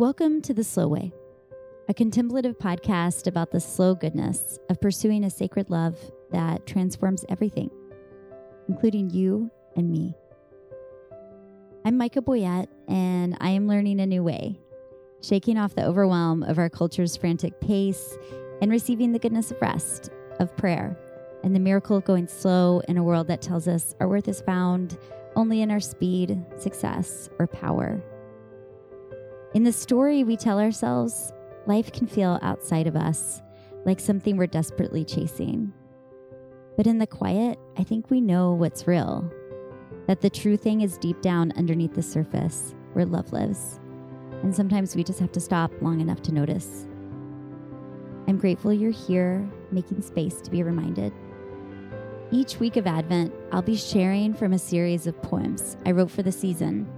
Welcome to The Slow Way, a contemplative podcast about the slow goodness of pursuing a sacred love that transforms everything, including you and me. I'm Micha Boyett, and I am learning a new way, shaking off the overwhelm of our culture's frantic pace and receiving the goodness of rest, of prayer, and the miracle of going slow in a world that tells us our worth is found only in our speed, success, or power. In the story we tell ourselves, life can feel outside of us, like something we're desperately chasing. But in the quiet, I think we know what's real that the true thing is deep down underneath the surface where love lives. And sometimes we just have to stop long enough to notice. I'm grateful you're here, making space to be reminded. Each week of Advent, I'll be sharing from a series of poems I wrote for the season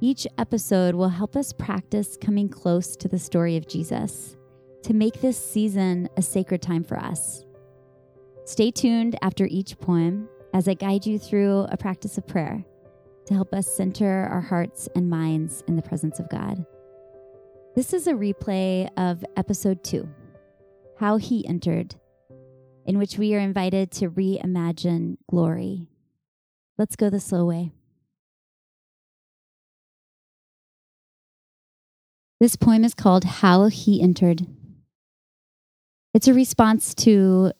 each episode will help us practice coming close to the story of Jesus to make this season a sacred time for us. Stay tuned after each poem as I guide you through a practice of prayer to help us center our hearts and minds in the presence of God. This is a replay of episode two How He Entered, in which we are invited to reimagine glory. Let's go the slow way. This poem is called How He Entered. It's a response to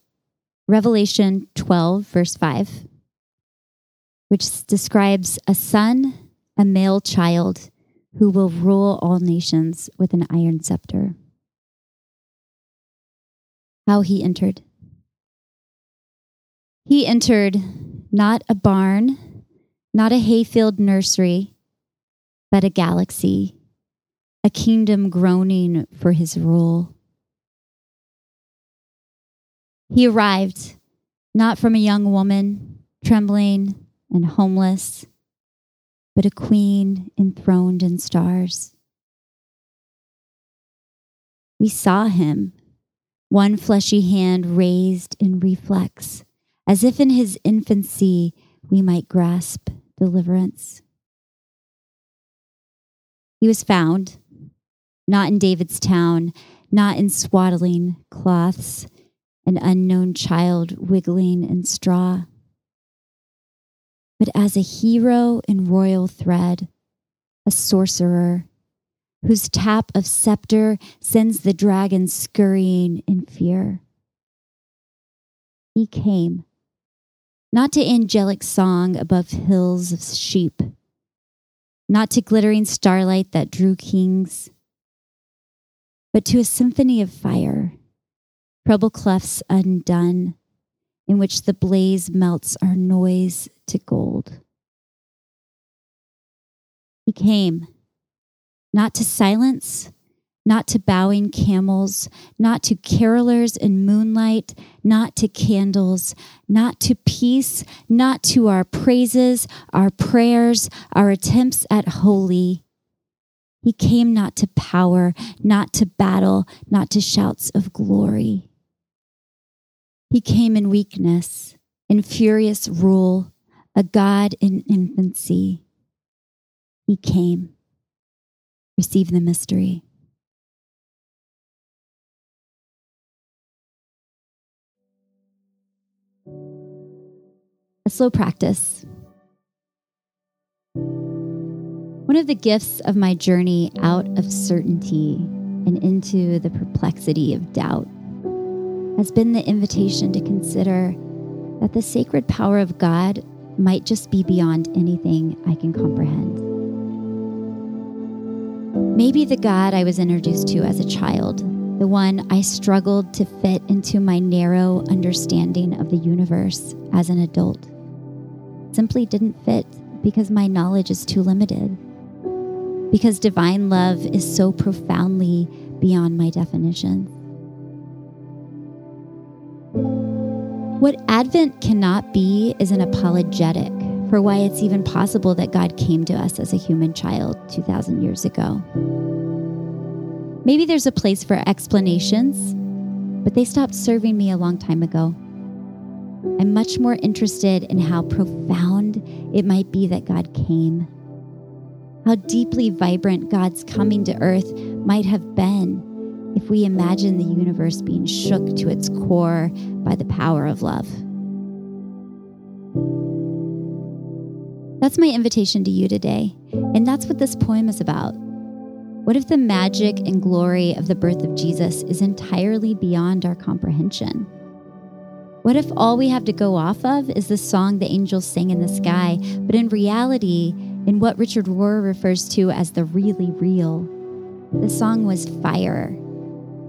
Revelation 12, verse 5, which describes a son, a male child, who will rule all nations with an iron scepter. How he entered. He entered not a barn, not a hayfield nursery, but a galaxy a kingdom groaning for his rule. He arrived not from a young woman, trembling and homeless, but a queen enthroned in stars. We saw him, one fleshy hand raised in reflex, as if in his infancy we might grasp deliverance. He was found not in David's town, not in swaddling cloths, an unknown child wiggling in straw, but as a hero in royal thread, a sorcerer whose tap of scepter sends the dragon scurrying in fear. He came, not to angelic song above hills of sheep, not to glittering starlight that drew kings, but to a symphony of fire, treble clefs undone, in which the blaze melts our noise to gold. He came, not to silence, not to bowing camels, not to carolers in moonlight, not to candles, not to peace, not to our praises, our prayers, our attempts at holy, he came not to power, not to battle, not to shouts of glory. He came in weakness, in furious rule, a God in infancy. He came. Receive the mystery. A slow practice. One of the gifts of my journey out of certainty and into the perplexity of doubt has been the invitation to consider that the sacred power of God might just be beyond anything I can comprehend. Maybe the God I was introduced to as a child, the one I struggled to fit into my narrow understanding of the universe as an adult, simply didn't fit because my knowledge is too limited because divine love is so profoundly beyond my definition. What Advent cannot be is an apologetic for why it's even possible that God came to us as a human child 2,000 years ago. Maybe there's a place for explanations, but they stopped serving me a long time ago. I'm much more interested in how profound it might be that God came how deeply vibrant God's coming to earth might have been if we imagine the universe being shook to its core by the power of love. That's my invitation to you today, and that's what this poem is about. What if the magic and glory of the birth of Jesus is entirely beyond our comprehension? What if all we have to go off of is the song the angels sang in the sky, but in reality, in what Richard Rohr refers to as the really real, the song was fire.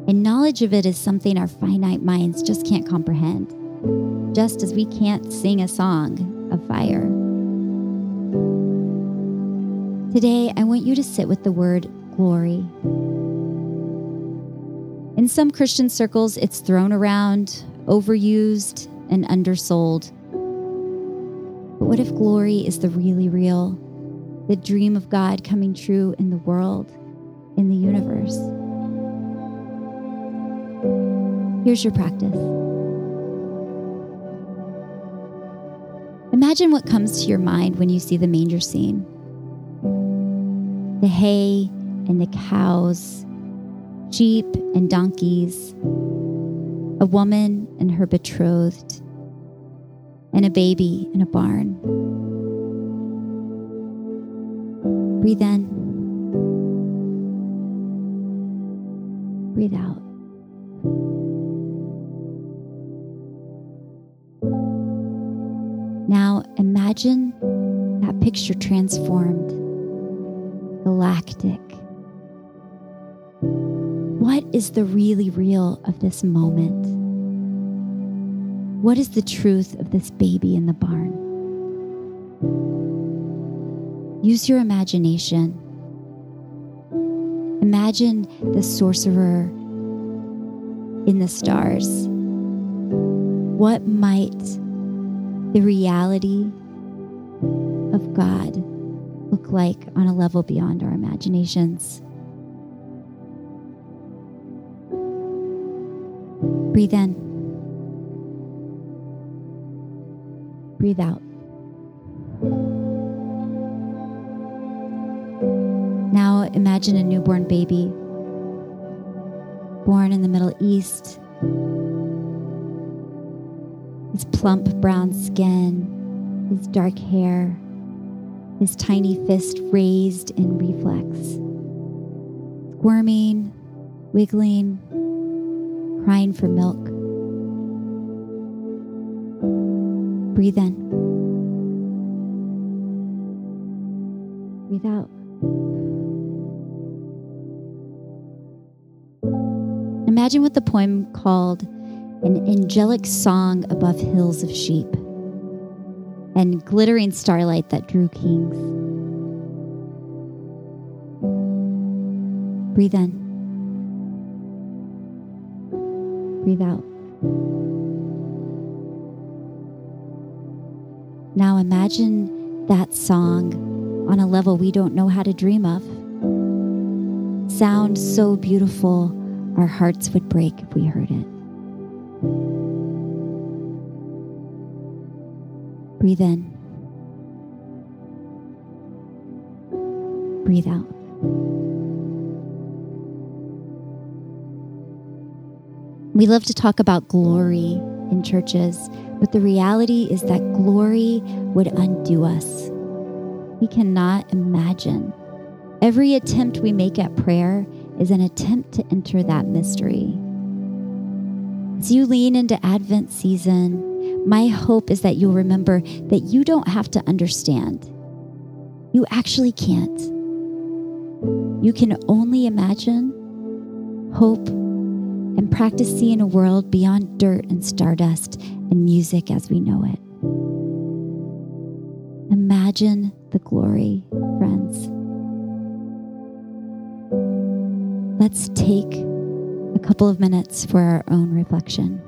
And knowledge of it is something our finite minds just can't comprehend, just as we can't sing a song of fire. Today, I want you to sit with the word glory. In some Christian circles, it's thrown around, overused, and undersold. But what if glory is the really real? The dream of God coming true in the world, in the universe. Here's your practice. Imagine what comes to your mind when you see the manger scene the hay and the cows, sheep and donkeys, a woman and her betrothed, and a baby in a barn. Breathe in. Breathe out. Now imagine that picture transformed, galactic. What is the really real of this moment? What is the truth of this baby in the barn? Use your imagination. Imagine the sorcerer in the stars. What might the reality of God look like on a level beyond our imaginations? Breathe in. Breathe out. Now imagine a newborn baby born in the Middle East. His plump brown skin, his dark hair, his tiny fist raised in reflex. Squirming, wiggling, crying for milk. Breathe in. Breathe out. Imagine what the poem called an angelic song above hills of sheep and glittering starlight that drew kings. Breathe in. Breathe out. Now imagine that song on a level we don't know how to dream of. Sound so beautiful our hearts would break if we heard it. Breathe in. Breathe out. We love to talk about glory in churches, but the reality is that glory would undo us. We cannot imagine. Every attempt we make at prayer is an attempt to enter that mystery. As you lean into Advent season, my hope is that you'll remember that you don't have to understand. You actually can't. You can only imagine, hope, and practice seeing a world beyond dirt and stardust and music as we know it. Imagine the glory, friends. Let's take a couple of minutes for our own reflection.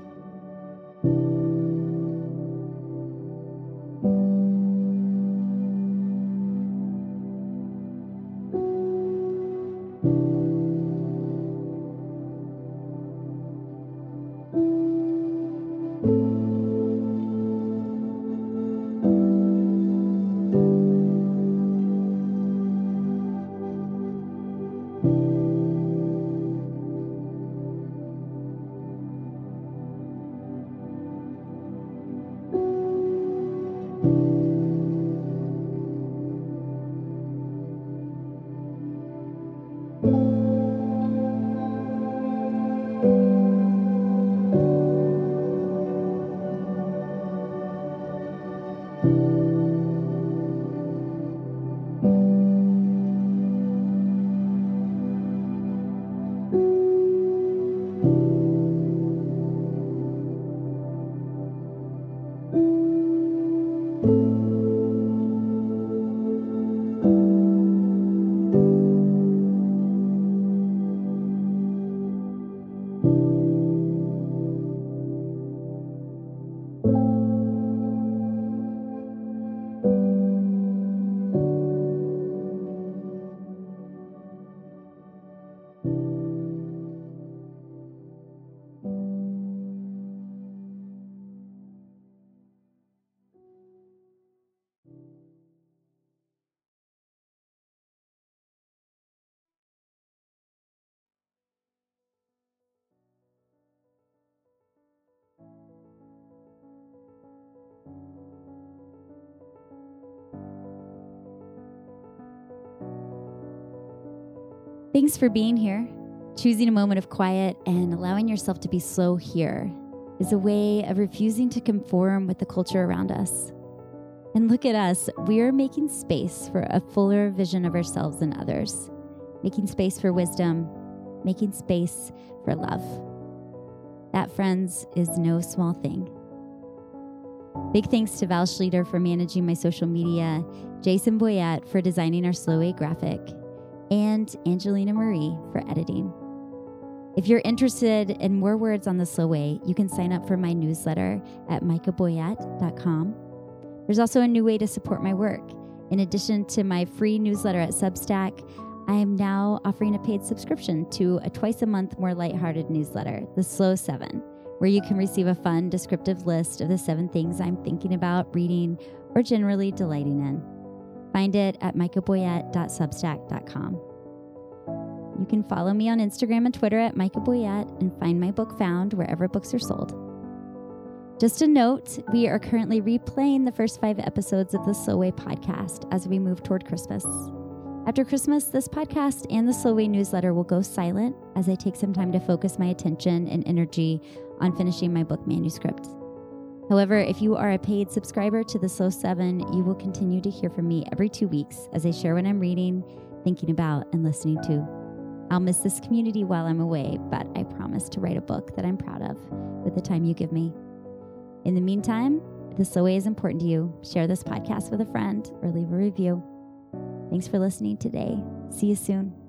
Thanks for being here. Choosing a moment of quiet and allowing yourself to be slow here is a way of refusing to conform with the culture around us. And look at us, we are making space for a fuller vision of ourselves and others, making space for wisdom, making space for love. That, friends, is no small thing. Big thanks to Val Schleter for managing my social media, Jason Boyett for designing our Slow A graphic, and Angelina Marie for editing. If you're interested in more words on the slow way, you can sign up for my newsletter at michaboyett.com. There's also a new way to support my work. In addition to my free newsletter at Substack, I am now offering a paid subscription to a twice a month more lighthearted newsletter, The Slow Seven, where you can receive a fun, descriptive list of the seven things I'm thinking about, reading, or generally delighting in. Find it at michaboyett.substack.com. You can follow me on Instagram and Twitter at Micha Boyett and find my book found wherever books are sold. Just a note, we are currently replaying the first five episodes of the Slow Way podcast as we move toward Christmas. After Christmas, this podcast and the Slow Way newsletter will go silent as I take some time to focus my attention and energy on finishing my book manuscript. However, if you are a paid subscriber to the Slow 7, you will continue to hear from me every two weeks as I share what I'm reading, thinking about, and listening to. I'll miss this community while I'm away, but I promise to write a book that I'm proud of with the time you give me. In the meantime, if the Slow Way is important to you, share this podcast with a friend or leave a review. Thanks for listening today. See you soon.